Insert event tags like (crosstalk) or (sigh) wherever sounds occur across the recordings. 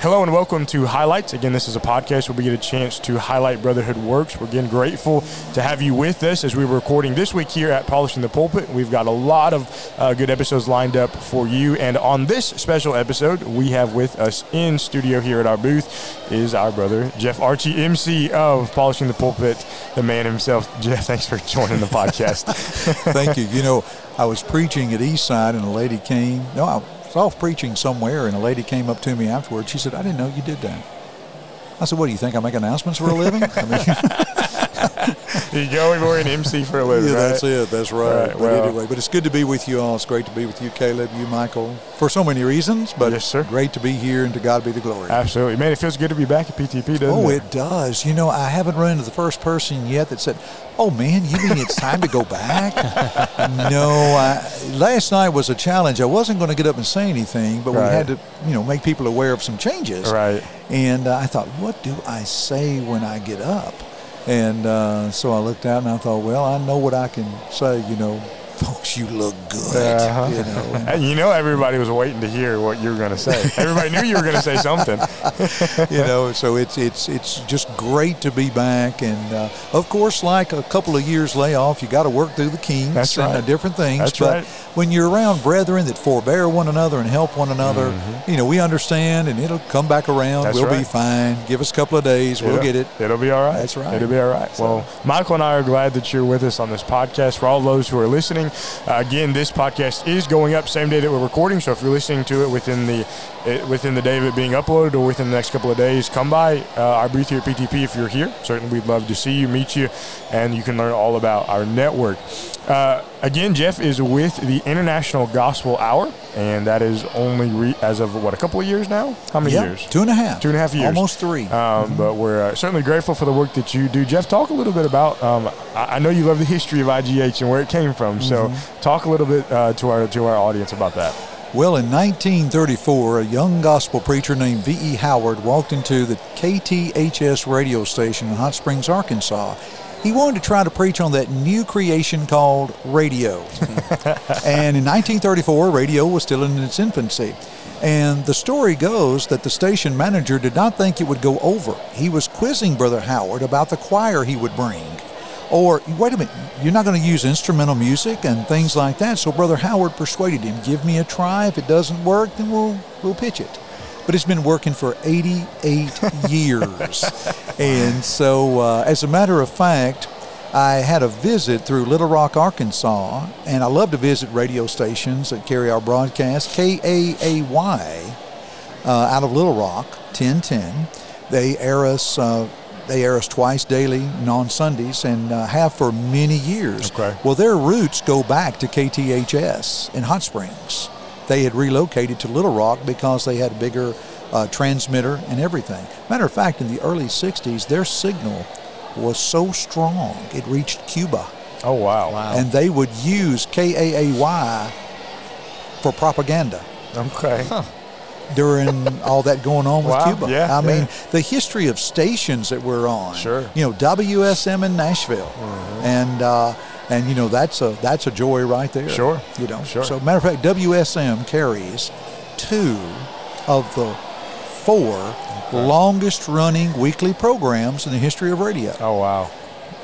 Hello and welcome to Highlights. Again, this is a podcast where we get a chance to highlight Brotherhood Works. We're again grateful to have you with us as we were recording this week here at Polishing the Pulpit. We've got a lot of uh, good episodes lined up for you. And on this special episode, we have with us in studio here at our booth is our brother, Jeff Archey, MC of Polishing the Pulpit, the man himself. (laughs) Jeff, thanks for joining the (laughs) podcast. Thank you. You know, I was preaching at Eastside and a lady came. No, I was off preaching somewhere and a lady came up to me afterwards. She said, I didn't know you did that. I said, What do you think? I make announcements for a living? I mean, (laughs) (laughs) you go, we're an MC for a living. yeah, right? that's it. That's right. Right, but well- anyway, but it's good to be with you all. It's great to be with you, Caleb, you, Michael, for so many reasons. But Yes, sir. great to be here and to God be the glory. Absolutely. Man, it feels good to be back at PTP, doesn't Oh, it? it does. You know, I haven't run into the first person yet that said, "Oh man, you mean it's time to go back?" (laughs) no, I, last night was a challenge. I wasn't going to get up and say anything, but Right. we had to, you know, make people aware of some changes. Right. And uh, I thought, what do I say when I get up? And uh, so I looked out and I thought, well, I know what I can say. You know, folks, you look good. Uh-huh. You know. (laughs) you know, everybody was waiting to hear what you were going to say. Everybody knew you were going to say something. (laughs) you know, so it's it's it's just great to be back, and uh, of course, like a couple of years layoff, you got to work through the kinks That's and right. different things. That's but right. when you're around brethren that forbear one another and help one another, you know, we understand, and it'll come back around. Mm-hmm. That's we'll be fine. Give us a couple of days, we'll It'll- get it. It'll be all right. That's right. It'll be all right. So- Well, Michael and I are glad that you're with us on this podcast. For all those who are listening, uh, again, this podcast is going up same day that we're recording. So if you're listening to it within the uh, within the day of it being uploaded or within the next couple of days, come by uh, our booth here at PTP if you're here. Certainly, we'd love to see you, meet you, and you can learn all about our network. Uh, again, Jeff is with the International Gospel Hour, and that is only re- as of what a couple of years now. How many Yeah, years? two and a half. Two and a half years. Almost three. Um, But we're uh, certainly grateful for the work that you do. Jeff, talk a little bit about. Um, I, I know you love the history of IGH and where it came from. So, Mm-hmm. talk a little bit uh, to our to our audience about that. Well, in 1934, a young gospel preacher named V.E. Howard walked into the KTHS radio station in Hot Springs, Arkansas. He wanted to try to preach on that new creation called radio. (laughs) and in 1934, radio was still in its infancy. And the story goes that the station manager did not think it would go over. He was quizzing Brother Howard about the choir he would bring. Or, wait a minute, you're not going to use instrumental music and things like that. So Brother Howard persuaded him, give me a try. If it doesn't work, then we'll, we'll pitch it. But it's been working for 88 (laughs) years. And so, uh, as a matter of fact, I had a visit through Little Rock, Arkansas, and I love to visit radio stations that carry our broadcast. KAAY uh, out of Little Rock, 1010. They air us. Uh, they air us twice daily and on Sundays, and uh, have for many years. Okay. Well, their roots go back to KTHS in Hot Springs. They had relocated to Little Rock because they had a bigger uh, transmitter and everything. Matter of fact, in the early '60s, their signal was so strong it reached Cuba Oh wow! Wow. and they would use KAAY for propaganda Okay. during all that going on with Wow, Cuba. yeah, I mean, yeah. the history of stations that we're on. Sure. Mm-hmm. You know, WSM in Nashville, and uh, and you know that's a that's a joy right there. Sure, You know. sure. So matter of fact, WSM carries two of the four longest running weekly programs in the history of radio. Oh wow!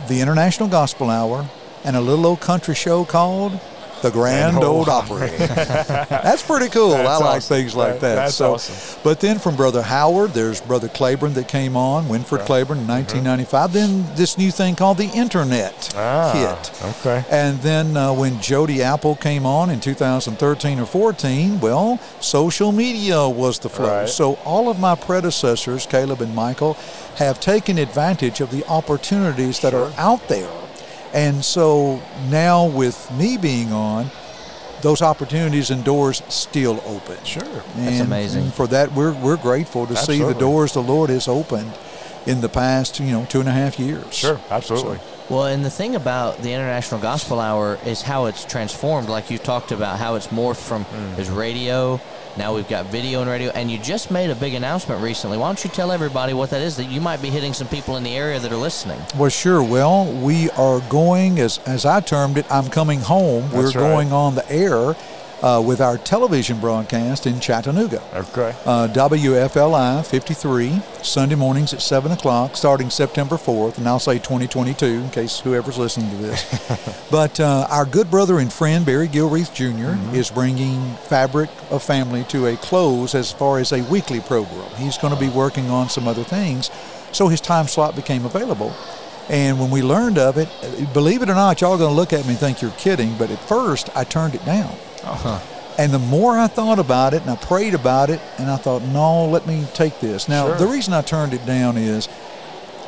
the International Gospel Hour, and a little old country show called The Grand Old (laughs) Opry. that's pretty cool. That's I like awesome. things like That- that. that's so, awesome. But then from Brother Howard, there's Brother Claiborne that came on, Winford Claiborne in 1995. Then this new thing called the Internet Mm-hmm. Ah, hit. okay. And then uh, when Jody Apple came on in 2013 or 14, well, social media was the flow. Right. So all of my predecessors, Caleb and Michael, have taken advantage of the opportunities that are out there. And so now with me being on, those opportunities and doors still open. Sure. And, amazing. for that, we're, we're grateful to see the doors the Lord has opened in the past, you know, two and a half years. Sure. Absolutely. Well, and the thing about the International Gospel Hour is how it's transformed. Like you talked about, how it's morphed from Mm. is radio. Now we've got video and radio, and you just made a big announcement recently. Why don't you tell everybody what that is? That you might be hitting some people in the area that are listening. Well, sure. Well, we are going, as, as I termed it, I'm coming home. That's We're right. going on the air uh, with our television broadcast in Chattanooga. Okay. Uh, WFLI 53, Sunday mornings at 7 o'clock, starting September 4th, and I'll say 2022 in case whoever's listening to this. (laughs) but uh, our good brother and friend, Barry Gilreath junior is bringing Fabric of Family to a close as far as a weekly program. He's going to be working on some other things, so his time slot became available. And when we learned of it, believe it or not, y'all are going to look at me and think you're kidding, but at first I turned it down. And the more I thought about it and I prayed about it, and I thought, no, let me take this. Now, Sure. the reason I turned it down is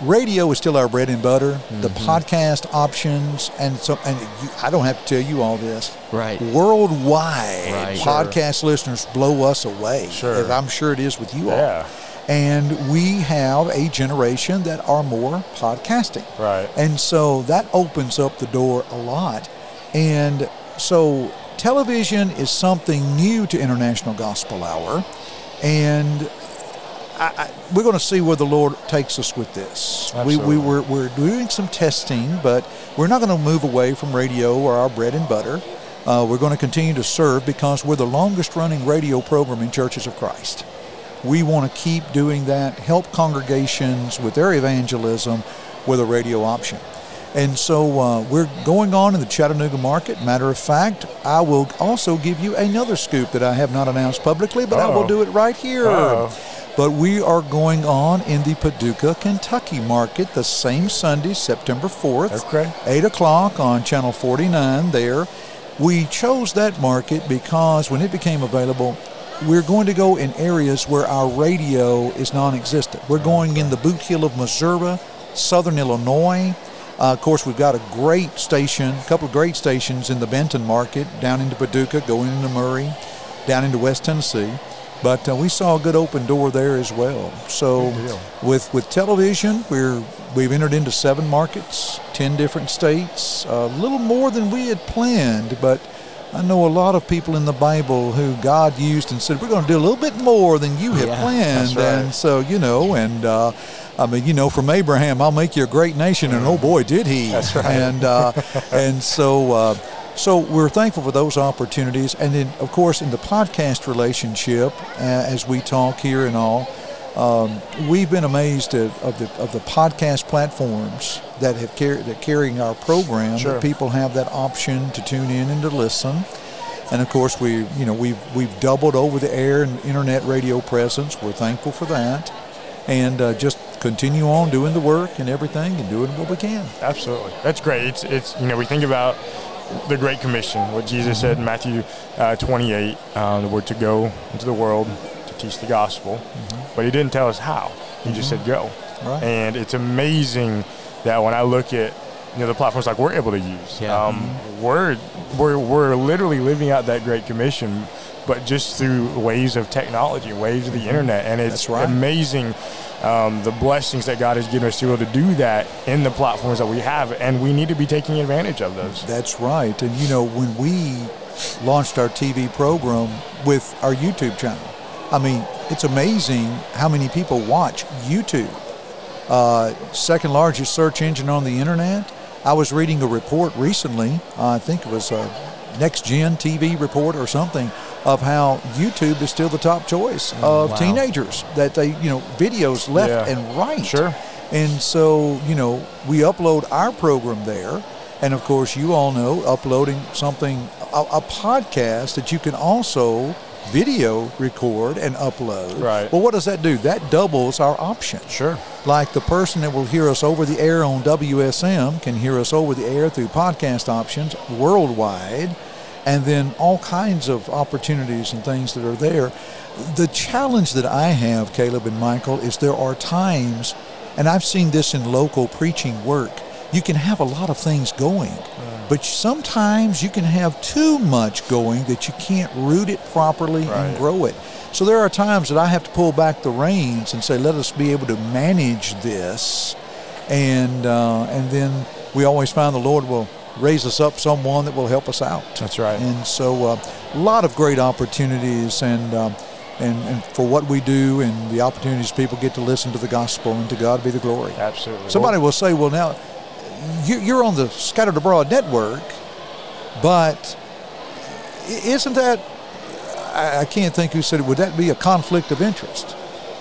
radio is still our bread and butter. The Mm-hmm. podcast options, and so, and you, I don't have to tell you all this. Right. Worldwide, Right. podcast listeners blow us away. Sure. I'm sure it is with you all. Yeah. And we have a generation that are more podcasting. Right. And so that opens up the door a lot. And so television is something new to International Gospel Hour. And I, I, we're going to see where the Lord takes us with this. We, we were, we're doing some testing, but we're not going to move away from radio or our bread and butter. Uh, we're going to continue to serve because we're the longest running radio program in Churches of Christ. We want to keep doing that, help congregations with their evangelism with a radio option. And so uh, we're going on in the Chattanooga market. Matter of fact, I will also give you another scoop that I have not announced publicly, but I will do it right here. Uh-oh. But we are going on in the Paducah, Kentucky market the same Sunday, September 4th, Okay. 8 o'clock on Channel 49 there. We chose that market because when it became available, we're going to go in areas where our radio is non existent. We're going in the boot heel of Missouri, southern Illinois. Uh, of course, we've got a great station, a couple of great stations in the Benton market, down into Paducah, going into Murray, down into West Tennessee. But uh, we saw a good open door there as well. So, with with television, we're we've entered into seven markets, ten different states, a little more than we had planned. But I know a lot of people in the Bible who God used and said, "We're going to do a little bit more than you have Yeah, planned." right. And so, you know, and uh, I mean, you know, from Abraham, I'll make you a great nation, and oh boy, did he! (laughs) That's right. And uh, and so. Uh, so we're thankful for those opportunities, and then of course in the podcast relationship, uh, as we talk here and all, um, we've been amazed at, of the of the podcast platforms that have car- that carrying our program. Sure. That people have that option to tune in and to listen. And of course, we you know we've we've doubled over the air and internet radio presence. We're thankful for that, and uh, just continue on doing the work and everything and doing what we can. Absolutely, that's great. It's it's you know we think about the Great Commission, what Jesus said in Matthew uh, 28, uh, the word to go into the world to teach the gospel, but he didn't tell us how. He just said go, Right. and it's amazing that when I look at you know the platforms like we're able to use, Yeah. um, we're we're we're literally living out that Great Commission. But just through waves of technology, waves of the internet, and it's right. amazing um, the blessings that God has given us to be able to do that in the platforms that we have, and we need to be taking advantage of those. That's right. And you know, when we launched our TV program with our YouTube channel, I mean, it's amazing how many people watch YouTube. Uh, second largest search engine on the internet. I was reading a report recently, uh, I think it was a Next Gen TV report or something, of how YouTube is still the top choice oh, of wow. teenagers. That they, you know, videos left Yeah. and right. Sure. And so, you know, we upload our program there. And of course, you all know uploading something, a, a podcast that you can also video record and upload. Right. Well, what does that do? That doubles our options. Sure. Like the person that will hear us over the air on WSM can hear us over the air through podcast options worldwide, and then all kinds of opportunities and things that are there. The challenge that I have, Caleb and Michael, is there are times, and I've seen this in local preaching work, you can have a lot of things going. But sometimes you can have too much going that you can't root it properly and grow it. So there are times that I have to pull back the reins and say, let us be able to manage this, and uh, and then we always find the Lord will raise us up someone that will help us out. That's right. And so uh, a lot of great opportunities and. Um, and, and for what we do and the opportunities people get to listen to the gospel and to God be the glory. Absolutely. Somebody will say, well, now you- you're on the Scattered Abroad network, but isn't that? I, I can't think who said it. Would that be a conflict of interest?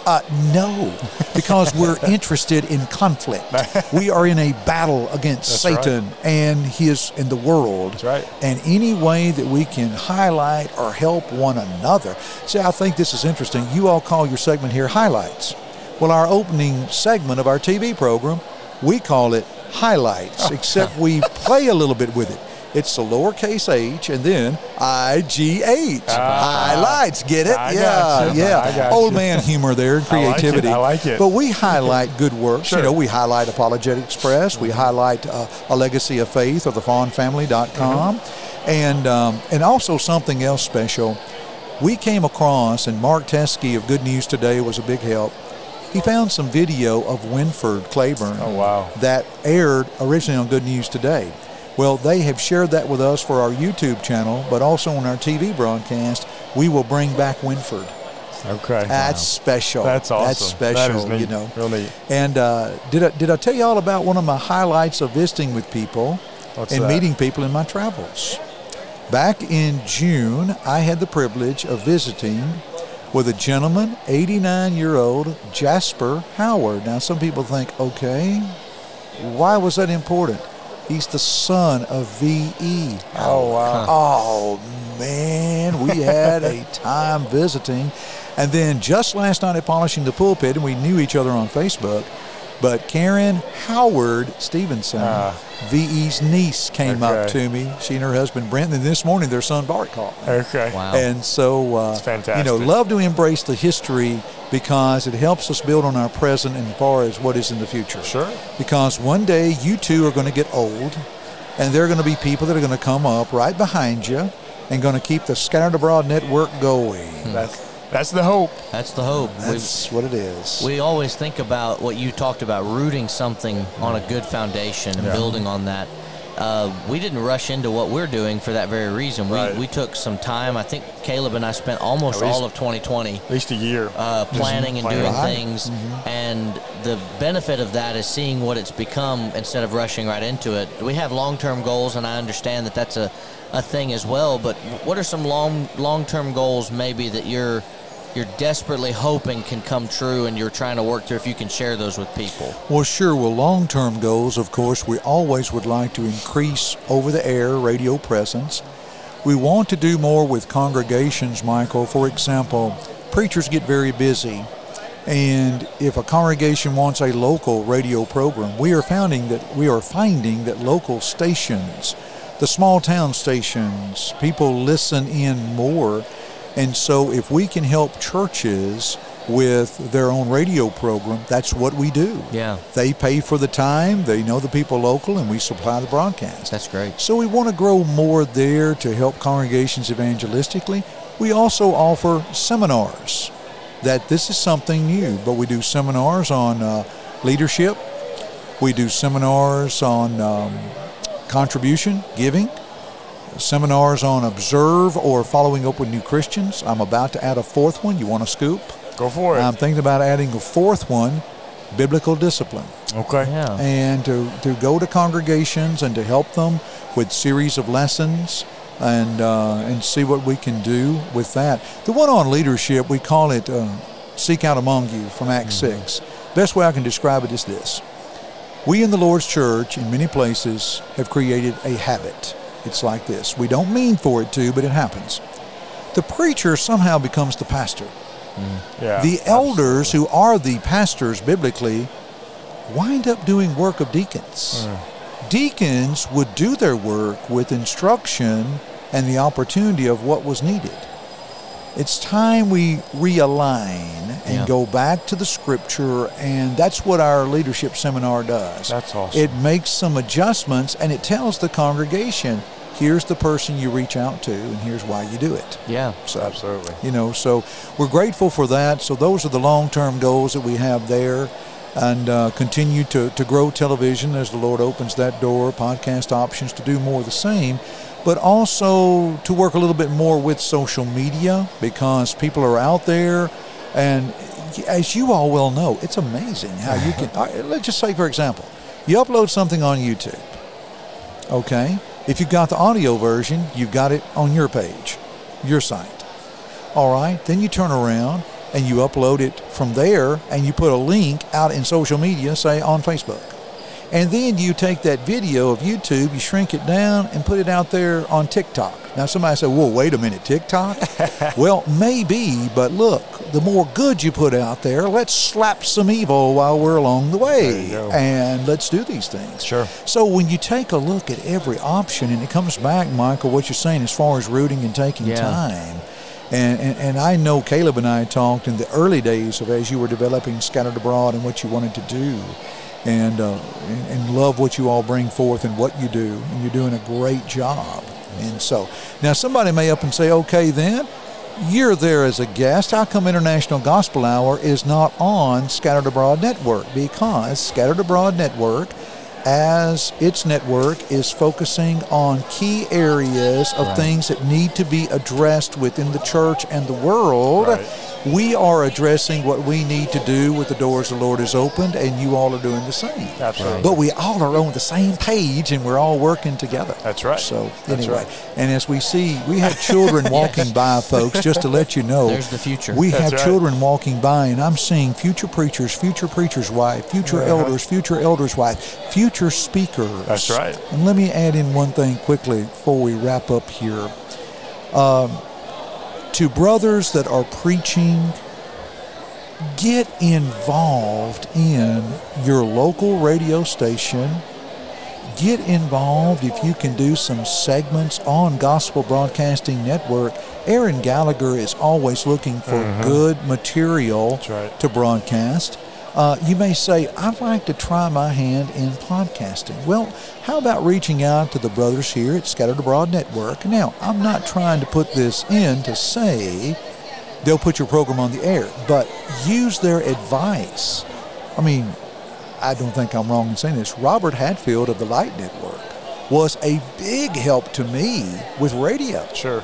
Uh, no, because we're (laughs) interested in conflict. We are in a battle against That's Satan right. and his and the world. That's right. And any way that we can highlight or help one another. See, I think this is interesting. You all call your segment here highlights. Well, our opening segment of our TV program, we call it highlights, except we play a little bit with it. It's the lowercase h and then I G H. highlights. Get it? I yeah, yeah. Old man humor there and (laughs) I like creativity. I like it. But we highlight good works. Sure. You know, we highlight Apologetic Express. We highlight uh, A Legacy of Faith or thefawnfamily.com. Mm-hmm. And, um, and also something else special. We came across, and Mark Teskey of Good News Today was a big help. He found some video of Winford Claiborne Oh, wow. that aired originally on Good News Today. Well, they have shared that with us for our YouTube channel, but also on our TV broadcast. We will bring back Winford. Okay. That's special. That's awesome. That's special. That. You know, really. And uh, did I, did I tell you all about one of my highlights of visiting with people What's and that? meeting people in my travels? Back in June, I had the privilege of visiting with a gentleman, 89 year old Jasper Howard. Now, some people think, okay, why was that important? He's the son of V.E. Oh, wow. Oh man, we had a (laughs) time visiting, and then just last night at polishing the pulpit, and we knew each other on Facebook. But Karen Howard Stevenson, Ah. VE's niece, came up to me. She and her husband Brent, and this morning their son Bart called me. Okay. Wow. And so, uh, fantastic. you know, love to embrace the history because it helps us build on our present and as far as what is in the future. Sure. Because one day you two are going to get old, and there are going to be people that are going to come up right behind you and going to keep the Scattered Abroad network going. Hmm. That's that's the hope. That's the hope. We've, That's what it is. we always think about what you talked about, rooting something on a good foundation and Yeah. building on that. Uh, we didn't rush into what we're doing for that very reason. We, Right. we took some time. I think Caleb and I spent almost least- all of 2020 At least a year. uh, planning and doing Right. things. Mm-hmm. And the benefit of that is seeing what it's become instead of rushing right into it. We have long-term goals, and I understand that that's a, a thing as well. But what are some long long-term goals maybe that you're you're desperately hoping can come true, and you're trying to work through? If you can share those with people. Well, sure. Well, long term goals, of course, we always would like to increase over the air radio presence. We want to do more with congregations, Michael. For example, preachers get very busy. And if a congregation wants a local radio program, we are finding that we are finding that local stations, the small town stations, people listen in more. And so if we can help churches with their own radio program, that's what we do. Yeah, They pay for the time, they know the people local, and we supply the broadcast. that's great. So we want to grow more there to help congregations evangelistically. We also offer seminars. That this is something new, but we do seminars on uh, leadership. We do seminars on um, contribution, giving. Seminars on observe or following up with new Christians. I'm about to add a fourth one. You want a scoop? Go for it. I'm thinking about adding a fourth one, biblical discipline okay. Yeah. and to, to go to congregations and to help them with series of lessons and uh, and see what we can do with that. The one on leadership, we call it uh, "Seek Out Among You" from Acts six. Best way I can describe it is this: We in the Lord's Church, in many places, have created a habit. It's like this: we don't mean for it to, but it happens. The preacher somehow becomes the pastor. Mm. Yeah. The elders, who are the pastors biblically, wind up doing work of deacons. Mm. Deacons would do their work with instruction and the opportunity of what was needed. It's time we realign and Yeah. go back to the scripture, and that's what our leadership seminar does. That's awesome. It makes some adjustments and it tells the congregation here's the person you reach out to, and here's why you do it. Yeah. So, Absolutely. you know so we're grateful for that so those are the long-term goals that we have there and uh, continue to, to grow television as the lord opens that door podcast options to do more of the same but also to work a little bit more with social media because people are out there and as you all well know it's amazing how you can (laughs) let's just say for example you upload something on youtube okay If you've got the audio version, you've got it on your page, your site. All right, then you turn around and you upload it from there and you put a link out in social media, say on Facebook. And then you take that video of YouTube, you shrink it down and put it out there on TikTok. Now, somebody said, well, wait a minute, TikTok? (laughs) well, maybe, but look, the more good you put out there, let's slap some evil while we're along the way. And let's do these things. Sure. So when you take a look at every option, and it comes back, Michael, what you're saying as far as rooting and taking Yeah. time. And, and, and I know Caleb and I talked in the early days of as you were developing Scattered Abroad and what you wanted to do, and, uh, and and love what you all bring forth and what you do, and you're doing a great job. And so now somebody may up and say, okay, then you're there as a guest. How come International Gospel Hour is not on Scattered Abroad Network? Because Scattered Abroad Network as its network is focusing on key areas of things that need to be addressed within the church and the world. Right. We are addressing what we need to do with the doors the Lord has opened, and you all are doing the same. Absolutely. But we all are on the same page, and we're all working together. That's right. So That's anyway, right. and as we see, we have children (laughs) walking by, folks. Just to let you know, There's the future. We That's have right. children walking by, and I'm seeing future preachers, future preacher's wife, future Uh-huh. elders, future elder's wife, future speakers. That's right. And let me add in one thing quickly before we wrap up here. Um, to brothers that are preaching, get involved in your local radio station. Get involved if you can do some segments on Gospel Broadcasting Network. Aaron Gallagher is always looking for good material right. to broadcast. Uh, you may say, I'd like to try my hand in podcasting. Well, how about reaching out to the brothers here at Scattered Abroad Network? Now, I'm not trying to put this in to say they'll put your program on the air, but use their advice. I mean, I don't think I'm wrong in saying this. Robert Hatfield of the Light Network was a big help to me with radio Sure.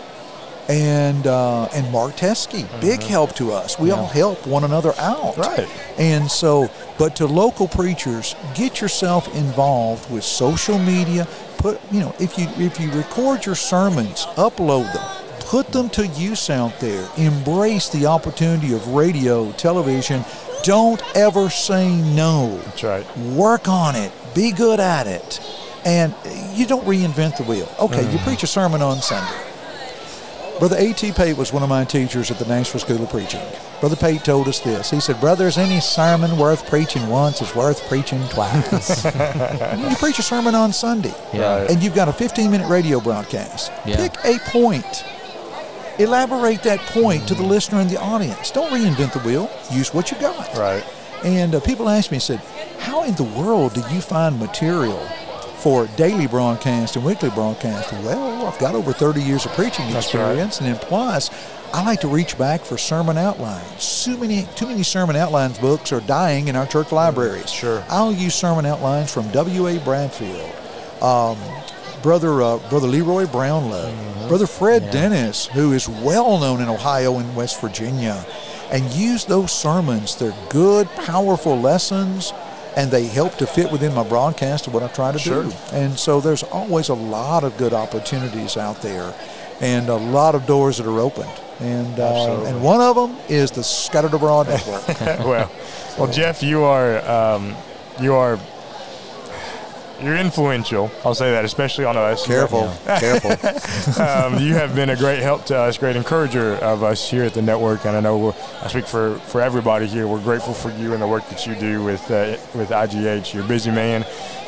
And uh, and Mark Teskey, big help to us. We all help one another out. Right. And so, but to local preachers, get yourself involved with social media. Put you know if you if you record your sermons, upload them. Put them to use out there. Embrace the opportunity of radio, television. Don't ever say no That's right. work on it, be good at it, and you don't reinvent the wheel. Okay, you preach a sermon on Sunday. Brother A.T. Pate was one of my teachers at the Nashville School of Preaching. Brother Pate told us this. He said, Brothers, any sermon worth preaching once is worth preaching twice. (laughs) you preach a sermon on Sunday, Yeah. And you've got a 15 minute radio broadcast. Yeah. Pick a point. Elaborate that point to the listener and the audience. Don't reinvent the wheel. Use what you got. Right. And uh, people ask me, said, how in the world do you find material for daily broadcast and weekly broadcast? Well, I've got over 30 years of preaching That's right. experience, and then plus, I like to reach back for sermon outlines. Too many, too many sermon outlines books are dying in our church libraries. Sure. I'll use sermon outlines from W.A. Bradfield, um, brother uh, brother Leroy Brownlow, Mm-hmm. brother Fred Dennis, who is well known in Ohio and West Virginia, and use those sermons. They're good, powerful lessons, and they help to fit within my broadcast of what I try to Sure. do. And so there's always a lot of good opportunities out there, and a lot of doors that are opened. And uh, and one of them is the Scattered Abroad (laughs) Network. well, well, Jeff, you are um, you are you're influential. I'll say that, especially on us. careful, careful. (laughs) um, you have been a great help to us, great encourager of us here at the network, and I know we're, I speak for, for everybody here. We're grateful for you and the work that you do with uh, with IGH. You're a busy man.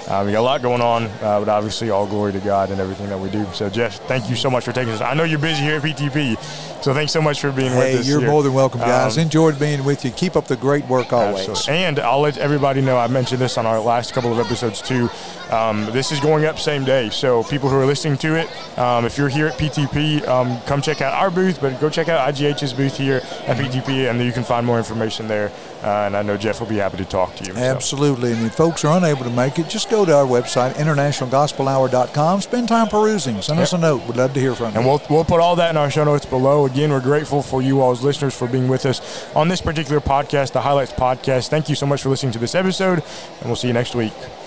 Um, you got a lot going on, uh, but obviously all glory to God and everything that we do. So, Jeff, thank you so much for taking us. I know you're busy here at PTP, so thanks so much for being with us. you're here. more than welcome, guys. Um, Enjoyed being with you. Keep up the great work always. Absolutely. And I'll let everybody know, I mentioned this on our last couple of episodes too. Um, this is going up same day. So people who are listening to it, um, if you're here at PTP, um, come check out our booth, but go check out IGH's booth here at PTP, and you can find more information there. Uh, and I know Jeff will be happy to talk to you. so. Absolutely. And if folks are unable to make it, just go to our website, internationalgospelhour.com. Spend time perusing. Send us a note. We'd love to hear from you. And we'll, we'll put all that in our show notes below. Again, we're grateful for you all as listeners for being with us on this particular podcast, the Highlights Podcast. Thank you so much for listening to this episode, and we'll see you next week.